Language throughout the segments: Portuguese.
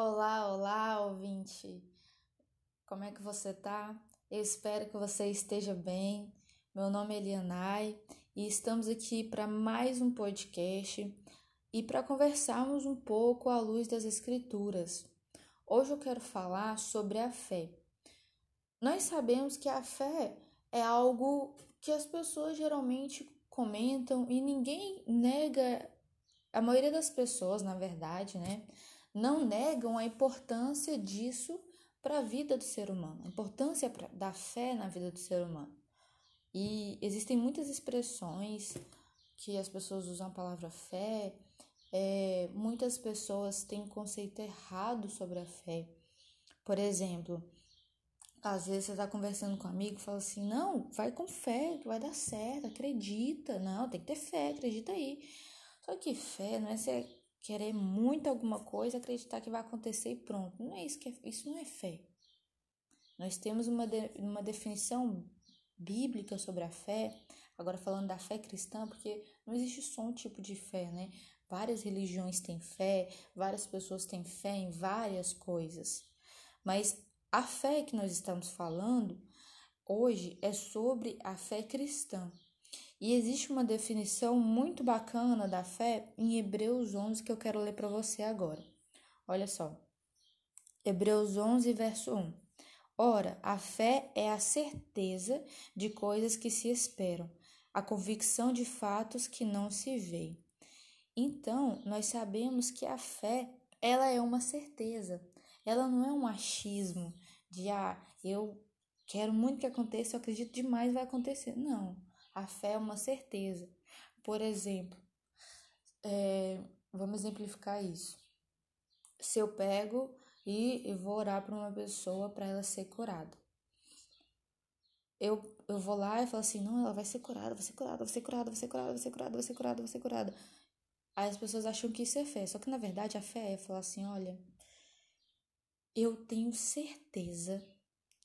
Olá, olá, ouvinte. Como é que você tá? Eu espero que você esteja bem. Meu nome é Elianai e estamos aqui para mais um podcast e para conversarmos um pouco à luz das Escrituras. Hoje eu quero falar sobre a fé. Nós sabemos que a fé é algo que as pessoas geralmente comentam e ninguém nega, a maioria das pessoas, na verdade, né, não negam a importância disso para a vida do ser humano, a importância da fé na vida do ser humano. E existem muitas expressões que as pessoas usam a palavra fé, é, muitas pessoas têm conceito errado sobre a fé. Por exemplo, às vezes você está conversando com um amigo e fala assim: não, vai com fé, vai dar certo, acredita. Não, tem que ter fé, acredita aí. Só que fé não é você querer muito alguma coisa, acreditar que vai acontecer e pronto. Não é isso que é, isso não é fé. Nós temos uma, de, uma definição bíblica sobre a fé, agora falando da fé cristã, porque não existe só um tipo de fé, né? Várias religiões têm fé, várias pessoas têm fé em várias coisas. Mas a fé que nós estamos falando hoje é sobre a fé cristã. E existe uma definição muito bacana da fé em Hebreus 11 que eu quero ler para você agora. Olha só. Hebreus 11, verso 1. Ora, a fé é a certeza de coisas que se esperam, a convicção de fatos que não se veem. Então, nós sabemos que a fé, ela é uma certeza. Ela não é um achismo de ah, eu quero muito que aconteça, eu acredito demais vai acontecer. Não, a fé é uma certeza. Por exemplo, é, vamos exemplificar isso. Se eu pego e vou orar para uma pessoa para ela ser curada. Eu, eu vou lá e falo assim, não, ela vai ser curada, vai ser curada, vai ser curada, vai ser curada, vai ser curada, vai ser curada, vai ser curada. Aí as pessoas acham que isso é fé. Só que na verdade a fé é falar assim, olha, eu tenho certeza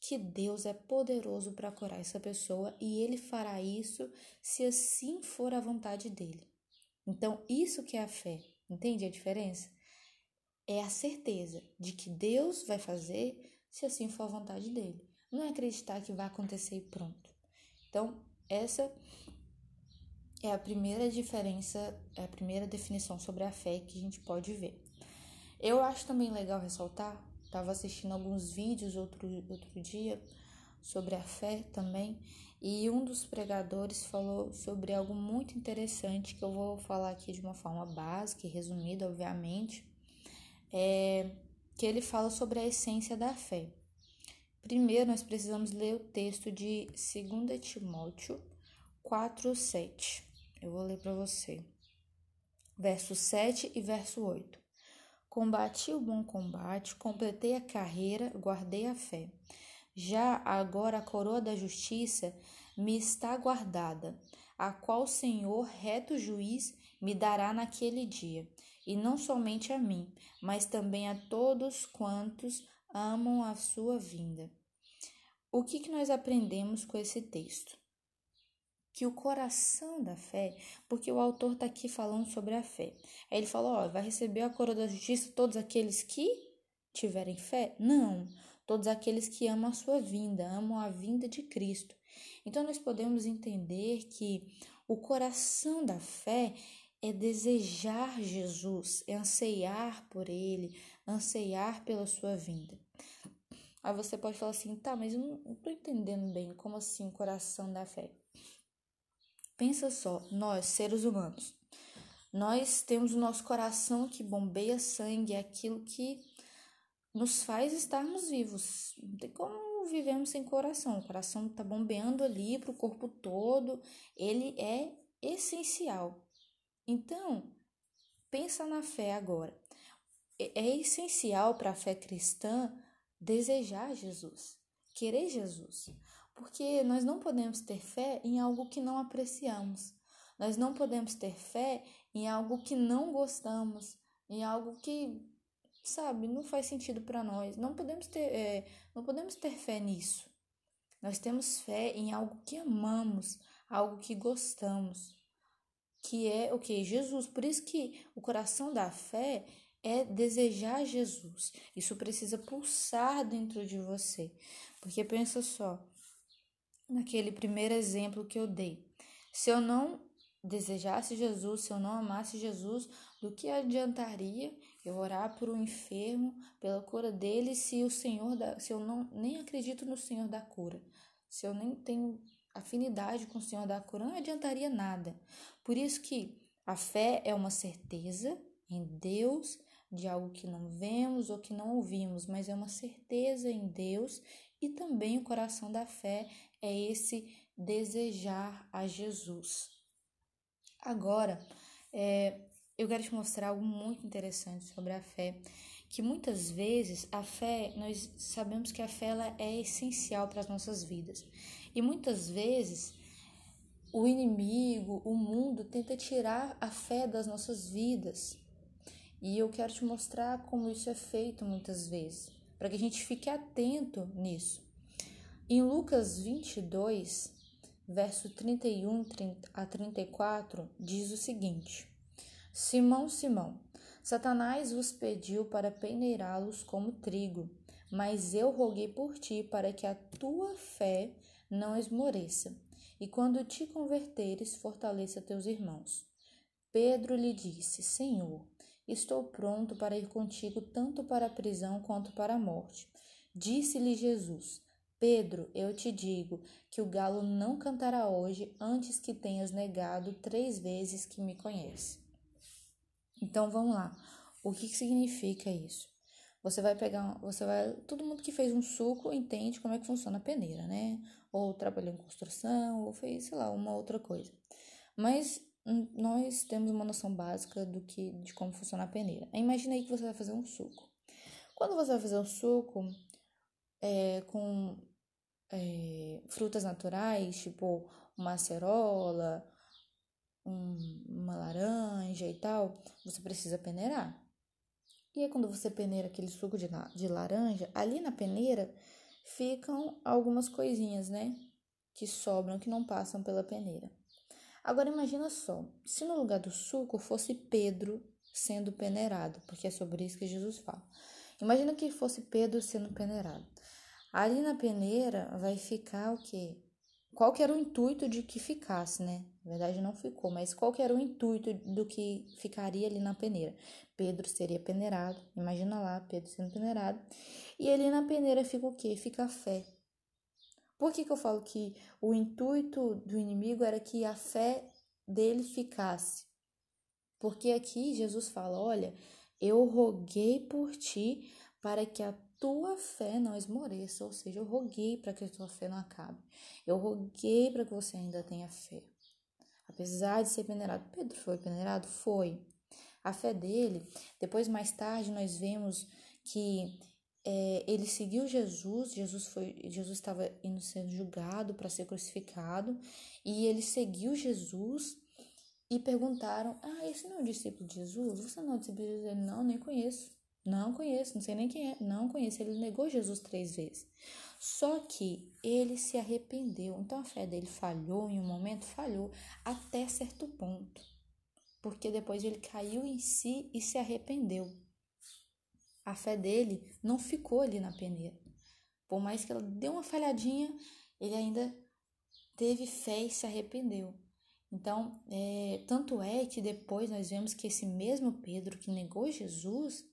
que Deus é poderoso para curar essa pessoa e ele fará isso se assim for a vontade dele. Então, isso que é a fé. Entende a diferença? É a certeza de que Deus vai fazer se assim for a vontade dele. Não é acreditar que vai acontecer e pronto. Então, essa é a primeira diferença, é a primeira definição sobre a fé que a gente pode ver. Eu acho também legal ressaltar Estava assistindo alguns vídeos outro, outro dia sobre a fé também, e um dos pregadores falou sobre algo muito interessante que eu vou falar aqui de uma forma básica e resumida, obviamente, é que ele fala sobre a essência da fé. Primeiro, nós precisamos ler o texto de 2 Timóteo 4, 7. Eu vou ler para você. Verso 7 e verso 8. Combati o bom combate, completei a carreira, guardei a fé. Já agora a coroa da justiça me está guardada, a qual o Senhor, reto juiz, me dará naquele dia, e não somente a mim, mas também a todos quantos amam a sua vinda. O que, que nós aprendemos com esse texto? Que o coração da fé, porque o autor está aqui falando sobre a fé. Aí ele falou: ó, vai receber a coroa da justiça todos aqueles que tiverem fé? Não, todos aqueles que amam a sua vinda, amam a vinda de Cristo. Então nós podemos entender que o coração da fé é desejar Jesus, é anseiar por ele, anseiar pela sua vinda. Aí você pode falar assim, tá, mas eu não estou entendendo bem como assim o coração da fé. Pensa só, nós, seres humanos, nós temos o nosso coração que bombeia sangue, é aquilo que nos faz estarmos vivos. Não tem como vivemos sem coração. O coração está bombeando ali para o corpo todo, ele é essencial. Então, pensa na fé agora. É, é essencial para a fé cristã desejar Jesus, querer Jesus. Porque nós não podemos ter fé em algo que não apreciamos. Nós não podemos ter fé em algo que não gostamos, em algo que, sabe, não faz sentido para nós. Não podemos ter, é, não podemos ter fé nisso. Nós temos fé em algo que amamos, algo que gostamos, que é o que Jesus. Por isso que o coração da fé é desejar Jesus. Isso precisa pulsar dentro de você. Porque pensa só, naquele primeiro exemplo que eu dei. Se eu não desejasse Jesus, se eu não amasse Jesus, do que adiantaria eu orar por um enfermo, pela cura dele, se o Senhor da, se eu não nem acredito no Senhor da cura, se eu nem tenho afinidade com o Senhor da cura, não adiantaria nada. Por isso que a fé é uma certeza em Deus de algo que não vemos ou que não ouvimos, mas é uma certeza em Deus e também o coração da fé é esse desejar a Jesus. Agora, é, eu quero te mostrar algo muito interessante sobre a fé, que muitas vezes a fé, nós sabemos que a fé ela é essencial para as nossas vidas. E muitas vezes o inimigo, o mundo tenta tirar a fé das nossas vidas. E eu quero te mostrar como isso é feito muitas vezes, para que a gente fique atento nisso. Em Lucas 22, verso 31 a 34, diz o seguinte: Simão, Simão, Satanás vos pediu para peneirá-los como trigo, mas eu roguei por ti para que a tua fé não esmoreça, e quando te converteres, fortaleça teus irmãos. Pedro lhe disse: Senhor, Estou pronto para ir contigo tanto para a prisão quanto para a morte. Disse-lhe Jesus: Pedro, eu te digo que o galo não cantará hoje antes que tenhas negado três vezes que me conhece. Então vamos lá. O que, que significa isso? Você vai pegar, você vai, todo mundo que fez um suco entende como é que funciona a peneira, né? Ou trabalhou em construção, ou fez, sei lá, uma outra coisa. Mas nós temos uma noção básica do que de como funciona a peneira. Imagina aí que você vai fazer um suco. Quando você vai fazer um suco é, com é, frutas naturais, tipo uma acerola, um, uma laranja e tal, você precisa peneirar. E aí, quando você peneira aquele suco de, de laranja, ali na peneira ficam algumas coisinhas, né? Que sobram, que não passam pela peneira. Agora imagina só, se no lugar do suco fosse Pedro sendo peneirado, porque é sobre isso que Jesus fala. Imagina que fosse Pedro sendo peneirado. Ali na peneira vai ficar o quê? Qual que era o intuito de que ficasse, né? Na verdade não ficou, mas qual que era o intuito do que ficaria ali na peneira? Pedro seria peneirado, imagina lá, Pedro sendo peneirado. E ali na peneira fica o quê? Fica a fé. Por que, que eu falo que o intuito do inimigo era que a fé dele ficasse? Porque aqui Jesus fala: Olha, eu roguei por ti para que a tua fé não esmoreça, ou seja, eu roguei para que a tua fé não acabe. Eu roguei para que você ainda tenha fé. Apesar de ser peneirado, Pedro foi peneirado? Foi. A fé dele, depois mais tarde nós vemos que é, ele seguiu Jesus, Jesus foi, Jesus estava indo sendo julgado para ser crucificado, e ele seguiu Jesus e perguntaram: Ah, esse não é o discípulo de Jesus? Você não é o discípulo de Jesus? Ele, não, nem conheço. Não conheço, não sei nem quem é, não conheço. Ele negou Jesus três vezes. Só que ele se arrependeu. Então a fé dele falhou em um momento, falhou até certo ponto. Porque depois ele caiu em si e se arrependeu a fé dele não ficou ali na peneira. Por mais que ela deu uma falhadinha, ele ainda teve fé e se arrependeu. Então, é, tanto é que depois nós vemos que esse mesmo Pedro que negou Jesus,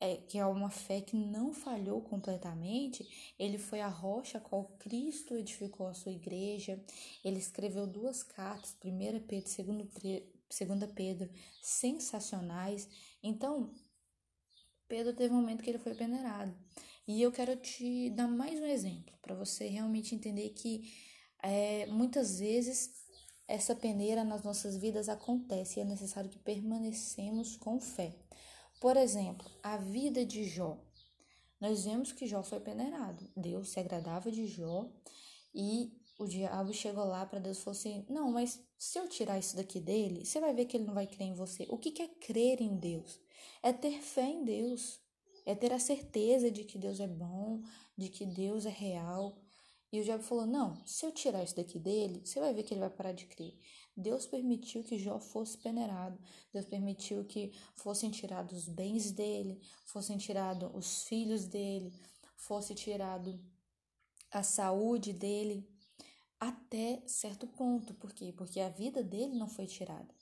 é, que é uma fé que não falhou completamente, ele foi a rocha a qual Cristo edificou a sua igreja. Ele escreveu duas cartas, 1 Pedro e 2 Pedro, sensacionais. Então, Pedro teve um momento que ele foi peneirado. E eu quero te dar mais um exemplo para você realmente entender que é, muitas vezes essa peneira nas nossas vidas acontece e é necessário que permanecemos com fé. Por exemplo, a vida de Jó. Nós vemos que Jó foi peneirado. Deus se agradava de Jó e o diabo chegou lá para Deus e falou assim: Não, mas se eu tirar isso daqui dele, você vai ver que ele não vai crer em você. O que é crer em Deus? é ter fé em Deus, é ter a certeza de que Deus é bom, de que Deus é real. E o diabo falou: Não, se eu tirar isso daqui dele, você vai ver que ele vai parar de crer. Deus permitiu que Jó fosse peneirado, Deus permitiu que fossem tirados os bens dele, fossem tirados os filhos dele, fosse tirado a saúde dele, até certo ponto. Por quê? Porque a vida dele não foi tirada.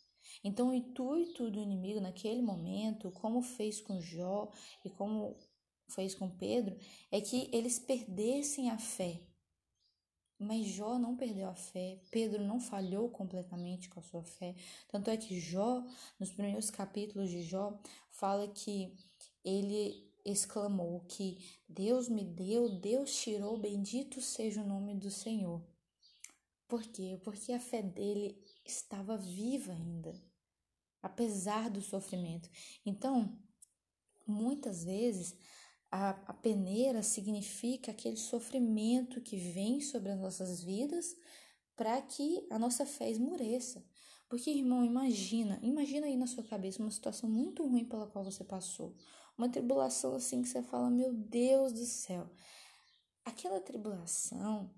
Então, o intuito do inimigo naquele momento, como fez com Jó e como fez com Pedro, é que eles perdessem a fé. Mas Jó não perdeu a fé, Pedro não falhou completamente com a sua fé. Tanto é que Jó, nos primeiros capítulos de Jó, fala que ele exclamou que Deus me deu, Deus tirou, bendito seja o nome do Senhor. Por quê? Porque a fé dele estava viva ainda, apesar do sofrimento. Então, muitas vezes, a, a peneira significa aquele sofrimento que vem sobre as nossas vidas para que a nossa fé esmoreça. Porque, irmão, imagina, imagina aí na sua cabeça uma situação muito ruim pela qual você passou. Uma tribulação assim que você fala, meu Deus do céu. Aquela tribulação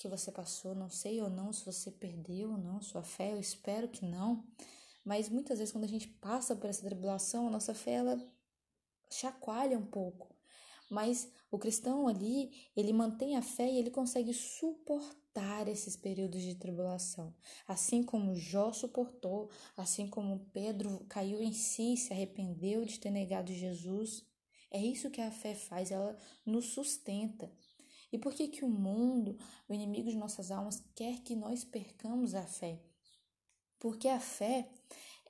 que você passou, não sei ou não se você perdeu ou não sua fé, eu espero que não. Mas muitas vezes quando a gente passa por essa tribulação, a nossa fé ela chacoalha um pouco. Mas o cristão ali, ele mantém a fé e ele consegue suportar esses períodos de tribulação. Assim como Jó suportou, assim como Pedro caiu em si, se arrependeu de ter negado Jesus. É isso que a fé faz, ela nos sustenta. E por que que o mundo, o inimigo de nossas almas, quer que nós percamos a fé? Porque a fé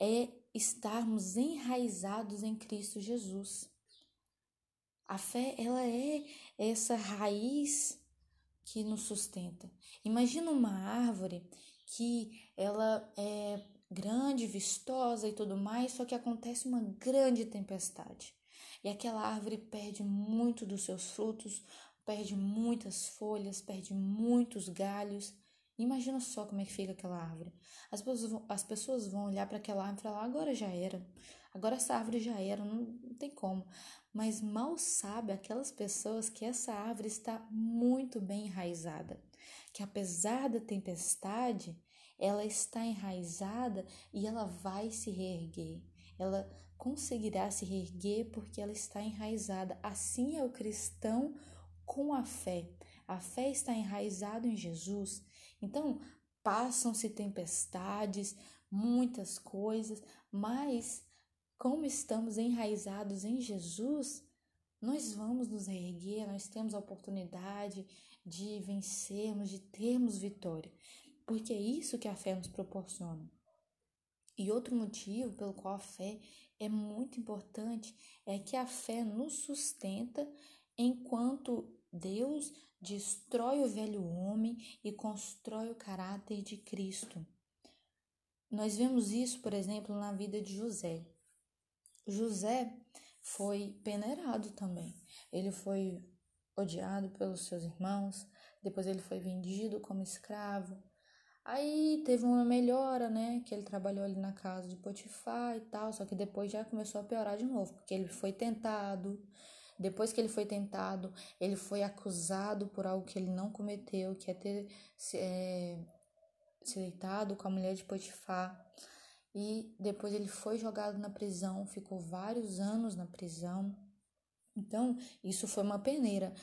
é estarmos enraizados em Cristo Jesus. A fé, ela é essa raiz que nos sustenta. Imagina uma árvore que ela é grande, vistosa e tudo mais, só que acontece uma grande tempestade. E aquela árvore perde muito dos seus frutos, perde muitas folhas, perde muitos galhos. Imagina só como é que fica aquela árvore. As pessoas vão, as pessoas vão olhar para aquela árvore e falar: agora já era, agora essa árvore já era, não, não tem como mas mal sabe aquelas pessoas que essa árvore está muito bem enraizada, que apesar da tempestade, ela está enraizada e ela vai se reerguer. Ela conseguirá se reerguer porque ela está enraizada. Assim é o cristão com a fé. A fé está enraizada em Jesus. Então, passam-se tempestades, muitas coisas, mas como estamos enraizados em Jesus, nós vamos nos reerguer, nós temos a oportunidade de vencermos, de termos vitória, porque é isso que a fé nos proporciona. E outro motivo pelo qual a fé é muito importante é que a fé nos sustenta enquanto Deus destrói o velho homem e constrói o caráter de Cristo. Nós vemos isso, por exemplo, na vida de José. José foi peneirado também. Ele foi odiado pelos seus irmãos, depois ele foi vendido como escravo. Aí teve uma melhora, né? Que ele trabalhou ali na casa de Potifar e tal, só que depois já começou a piorar de novo, porque ele foi tentado. Depois que ele foi tentado, ele foi acusado por algo que ele não cometeu, que é ter é, se deitado com a mulher de Potifar e depois ele foi jogado na prisão, ficou vários anos na prisão. Então, isso foi uma peneira.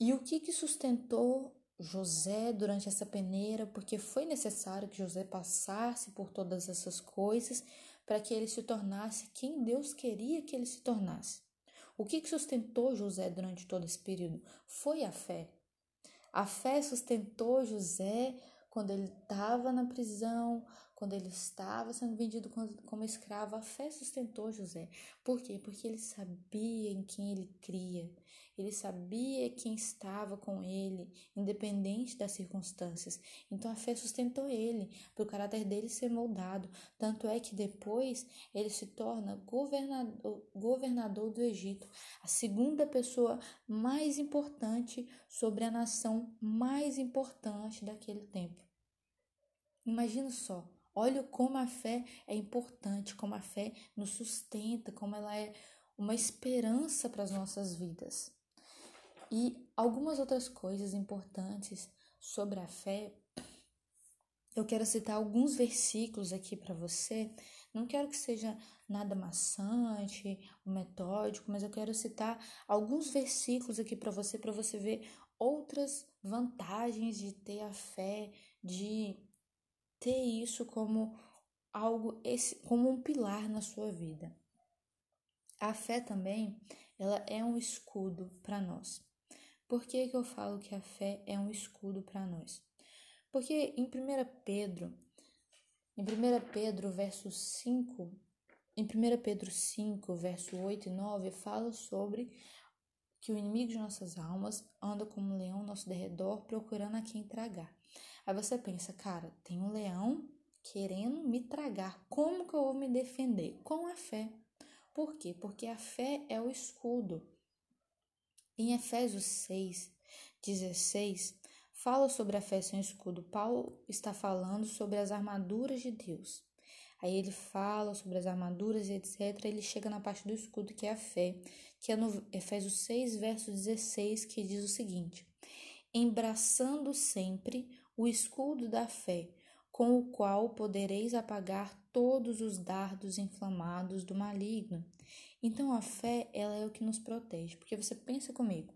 E o que, que sustentou José durante essa peneira? Porque foi necessário que José passasse por todas essas coisas para que ele se tornasse quem Deus queria que ele se tornasse. O que, sustentou José durante todo esse período? Foi a fé. A fé sustentou José quando ele estava na prisão, quando ele estava sendo vendido como escravo, a fé sustentou José. Por quê? Porque ele sabia em quem ele cria. Ele sabia quem estava com ele, independente das circunstâncias. Então a fé sustentou ele, para o caráter dele ser moldado. Tanto é que depois ele se torna governador, governador do Egito, a segunda pessoa mais importante sobre a nação mais importante daquele tempo. Imagina só, Olha como a fé é importante, como a fé nos sustenta, como ela é uma esperança para as nossas vidas. E algumas outras coisas importantes sobre a fé eu quero citar alguns versículos aqui para você. Não quero que seja nada maçante, metódico, mas eu quero citar alguns versículos aqui para você, para você ver outras vantagens de ter a fé, de ter isso como algo como um pilar na sua vida. A fé também, ela é um escudo para nós. Por que, que eu falo que a fé é um escudo para nós? Porque em 1 Pedro, em 1 Pedro, verso 5, em 1 Pedro 5, verso 8 e 9, fala sobre que o inimigo de nossas almas anda como um leão ao nosso derredor, procurando a quem tragar. Aí você pensa, cara, tem um leão querendo me tragar. Como que eu vou me defender? Com a fé. Por quê? Porque a fé é o escudo. Em Efésios 6, 16, fala sobre a fé sem escudo. Paulo está falando sobre as armaduras de Deus. Aí ele fala sobre as armaduras etc. Ele chega na parte do escudo, que é a fé, que é no Efésios 6, verso 16, que diz o seguinte: Embraçando sempre o escudo da fé, com o qual podereis apagar todos os dardos inflamados do maligno. Então a fé, ela é o que nos protege, porque você pensa comigo,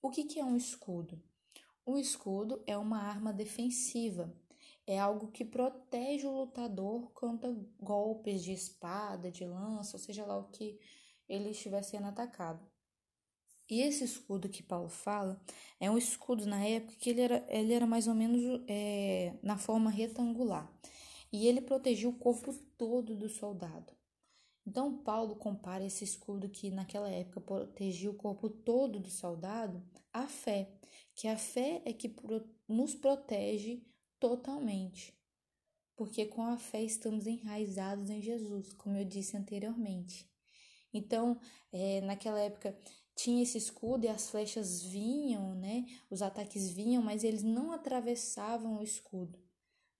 o que, que é um escudo? Um escudo é uma arma defensiva, é algo que protege o lutador contra golpes de espada, de lança, ou seja lá o que ele estiver sendo atacado. E esse escudo que Paulo fala é um escudo na época que ele era, ele era mais ou menos é, na forma retangular. E ele protegia o corpo todo do soldado. Então, Paulo compara esse escudo que naquela época protegia o corpo todo do soldado à fé, que a fé é que nos protege totalmente. Porque com a fé estamos enraizados em Jesus, como eu disse anteriormente. Então, é, naquela época, tinha esse escudo e as flechas vinham, né? Os ataques vinham, mas eles não atravessavam o escudo,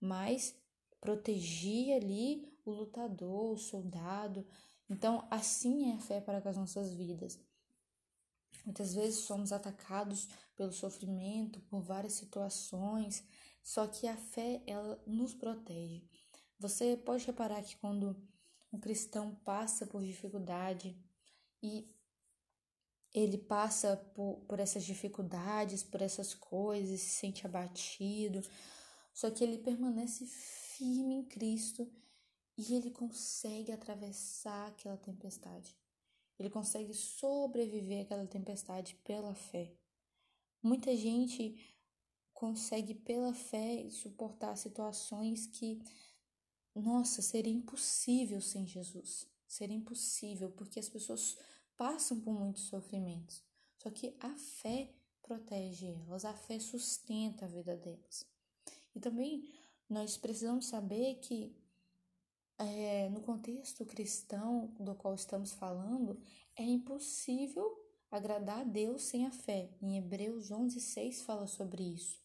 mas protegia ali o lutador, o soldado. Então, assim é a fé para as nossas vidas. Muitas vezes somos atacados pelo sofrimento, por várias situações, só que a fé ela nos protege. Você pode reparar que quando um cristão passa por dificuldade e ele passa por, por essas dificuldades, por essas coisas, se sente abatido, só que ele permanece firme em Cristo e ele consegue atravessar aquela tempestade. Ele consegue sobreviver àquela tempestade pela fé. Muita gente consegue pela fé suportar situações que, nossa, seria impossível sem Jesus. Seria impossível, porque as pessoas passam por muitos sofrimentos. Só que a fé protege elas, a fé sustenta a vida delas. E também nós precisamos saber que é, no contexto cristão do qual estamos falando, é impossível agradar a Deus sem a fé. Em Hebreus 11, 6 fala sobre isso.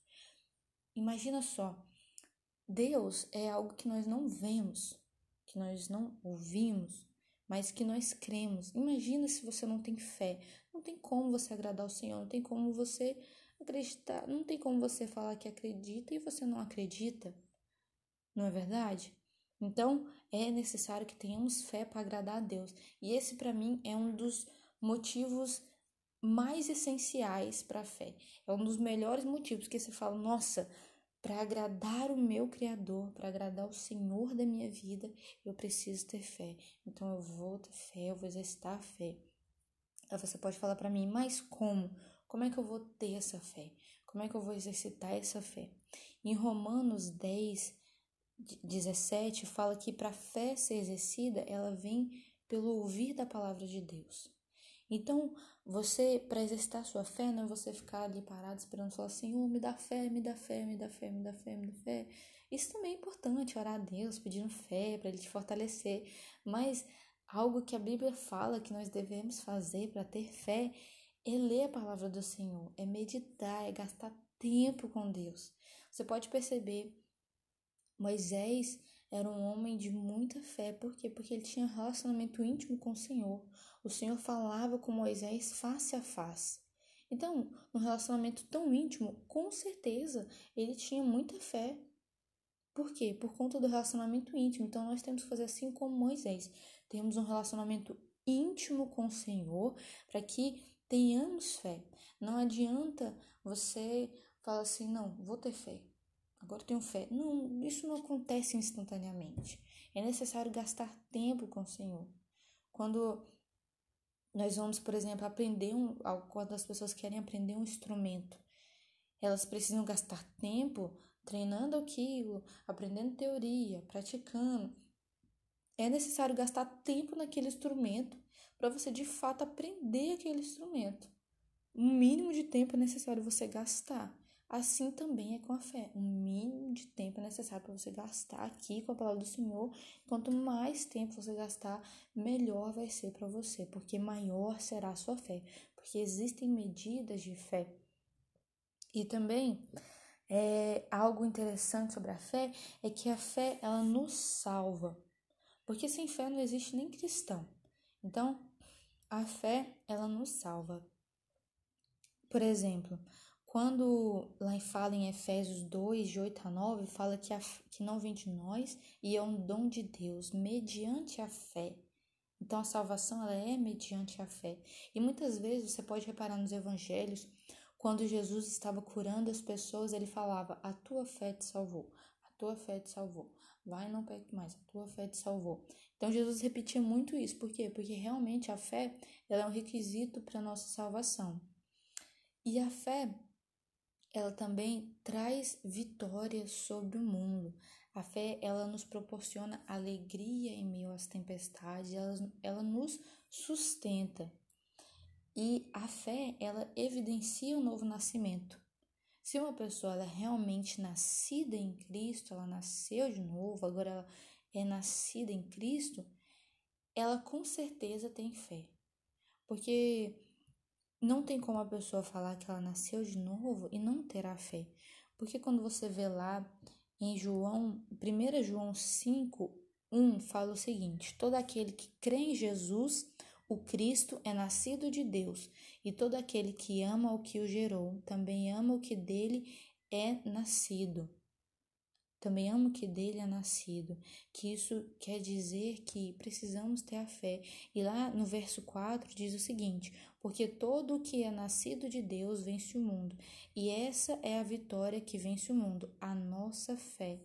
Imagina só, Deus é algo que nós não vemos, que nós não ouvimos, mas que nós cremos. Imagina se você não tem fé. Não tem como você agradar o Senhor, não tem como você acreditar, não tem como você falar que acredita e você não acredita. Não é verdade? Então, é necessário que tenhamos fé para agradar a Deus. E esse para mim é um dos motivos mais essenciais para a fé. É um dos melhores motivos que você fala, nossa, para agradar o meu Criador, para agradar o Senhor da minha vida, eu preciso ter fé. Então eu vou ter fé, eu vou exercitar a fé. Aí você pode falar para mim, mas como? Como é que eu vou ter essa fé? Como é que eu vou exercitar essa fé? Em Romanos 10, 17, fala que para a fé ser exercida, ela vem pelo ouvir da palavra de Deus. Então, você, para exercitar sua fé, não é você ficar ali parado esperando falar, Senhor, me dá fé, me dá fé, me dá fé, me dá fé, me dá fé. Isso também é importante, orar a Deus, pedindo fé para Ele te fortalecer. Mas algo que a Bíblia fala que nós devemos fazer para ter fé é ler a palavra do Senhor, é meditar, é gastar tempo com Deus. Você pode perceber, Moisés era um homem de muita fé, por quê? Porque ele tinha um relacionamento íntimo com o Senhor. O Senhor falava com Moisés face a face. Então, num relacionamento tão íntimo, com certeza ele tinha muita fé. Por quê? Por conta do relacionamento íntimo. Então nós temos que fazer assim como Moisés. Temos um relacionamento íntimo com o Senhor para que tenhamos fé. Não adianta você falar assim, não, vou ter fé. Agora tenho fé. Não, isso não acontece instantaneamente. É necessário gastar tempo com o Senhor. Quando nós vamos, por exemplo, aprender um, quando as pessoas querem aprender um instrumento, elas precisam gastar tempo treinando aquilo, aprendendo teoria, praticando. É necessário gastar tempo naquele instrumento para você de fato aprender aquele instrumento. O mínimo de tempo é necessário você gastar. Assim também é com a fé. O mínimo de tempo é necessário para você gastar aqui com a palavra do Senhor. Quanto mais tempo você gastar, melhor vai ser para você, porque maior será a sua fé. Porque existem medidas de fé. E também é, algo interessante sobre a fé é que a fé ela nos salva. Porque sem fé não existe nem cristão. Então, a fé ela nos salva. Por exemplo, quando lá fala em Efésios 2, de 8 a 9, fala que, a, que não vem de nós e é um dom de Deus, mediante a fé. Então a salvação ela é mediante a fé. E muitas vezes você pode reparar nos evangelhos, quando Jesus estava curando as pessoas, ele falava: A tua fé te salvou, a tua fé te salvou. Vai não peque mais, a tua fé te salvou. Então Jesus repetia muito isso. Por quê? Porque realmente a fé ela é um requisito para nossa salvação. E a fé ela também traz vitória sobre o mundo. A fé, ela nos proporciona alegria em meio às tempestades, ela, ela nos sustenta. E a fé, ela evidencia o novo nascimento. Se uma pessoa ela é realmente nascida em Cristo, ela nasceu de novo, agora ela é nascida em Cristo, ela com certeza tem fé. Porque não tem como a pessoa falar que ela nasceu de novo e não terá fé. Porque quando você vê lá em João, 1 João 5, 1 fala o seguinte: todo aquele que crê em Jesus, o Cristo, é nascido de Deus, e todo aquele que ama o que o gerou, também ama o que dele é nascido também amo que dele é nascido, que isso quer dizer que precisamos ter a fé. E lá no verso 4 diz o seguinte: Porque todo o que é nascido de Deus vence o mundo, e essa é a vitória que vence o mundo, a nossa fé.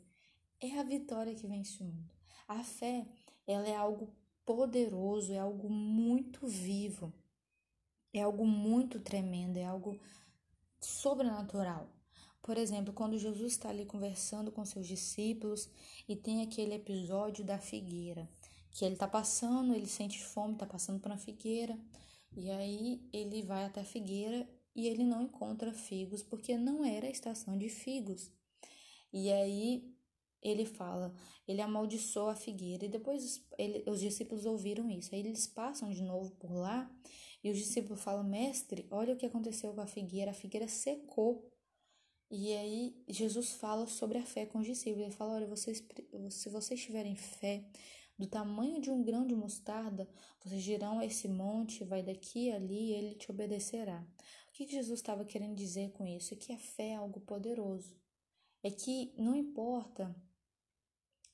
É a vitória que vence o mundo. A fé, ela é algo poderoso, é algo muito vivo, é algo muito tremendo, é algo sobrenatural. Por exemplo, quando Jesus está ali conversando com seus discípulos e tem aquele episódio da figueira, que ele está passando, ele sente fome, está passando por uma figueira, e aí ele vai até a figueira e ele não encontra figos porque não era a estação de figos. E aí ele fala, ele amaldiçoa a figueira e depois ele, os discípulos ouviram isso. Aí eles passam de novo por lá e os discípulos falam: Mestre, olha o que aconteceu com a figueira, a figueira secou. E aí Jesus fala sobre a fé com os discípulos. Ele fala: olha, vocês, se vocês tiverem fé do tamanho de um grão de mostarda, vocês dirão a esse monte, vai daqui ali, e ele te obedecerá. O que Jesus estava querendo dizer com isso? É que a fé é algo poderoso. É que não importa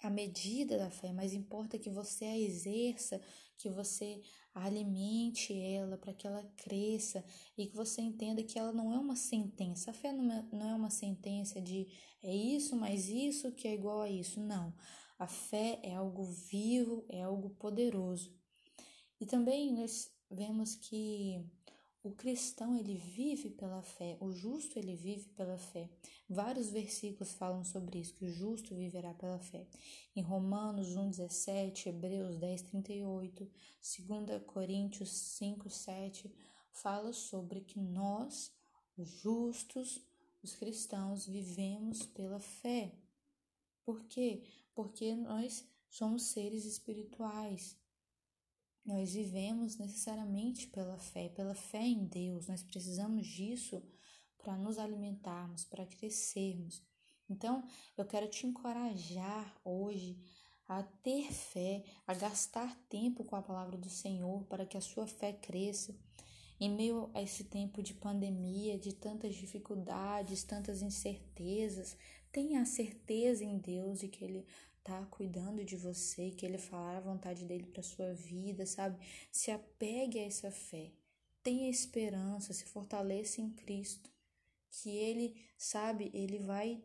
a medida da fé, mas importa que você a exerça, que você alimente ela para que ela cresça e que você entenda que ela não é uma sentença. A fé não é, não é uma sentença de é isso mais isso que é igual a isso. Não. A fé é algo vivo, é algo poderoso. E também nós vemos que o cristão ele vive pela fé, o justo ele vive pela fé. Vários versículos falam sobre isso, que o justo viverá pela fé. Em Romanos 1:17, Hebreus 10:38, 2 Coríntios 5:7 fala sobre que nós, os justos, os cristãos vivemos pela fé. Por quê? Porque nós somos seres espirituais. Nós vivemos necessariamente pela fé, pela fé em Deus. Nós precisamos disso para nos alimentarmos, para crescermos. Então, eu quero te encorajar hoje a ter fé, a gastar tempo com a palavra do Senhor para que a sua fé cresça. Em meio a esse tempo de pandemia, de tantas dificuldades, tantas incertezas, Tenha a certeza em Deus de que Ele tá cuidando de você, que Ele falar a vontade dele para sua vida, sabe? Se apegue a essa fé. Tenha esperança, se fortaleça em Cristo, que Ele, sabe, Ele vai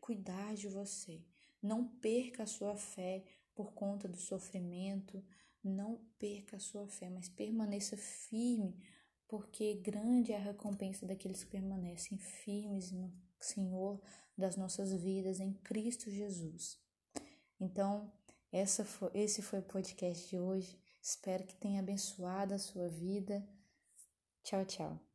cuidar de você. Não perca a sua fé por conta do sofrimento, não perca a sua fé, mas permaneça firme, porque grande é a recompensa daqueles que permanecem firmes no Senhor das nossas vidas em Cristo Jesus. Então, essa foi, esse foi o podcast de hoje. Espero que tenha abençoado a sua vida. Tchau, tchau.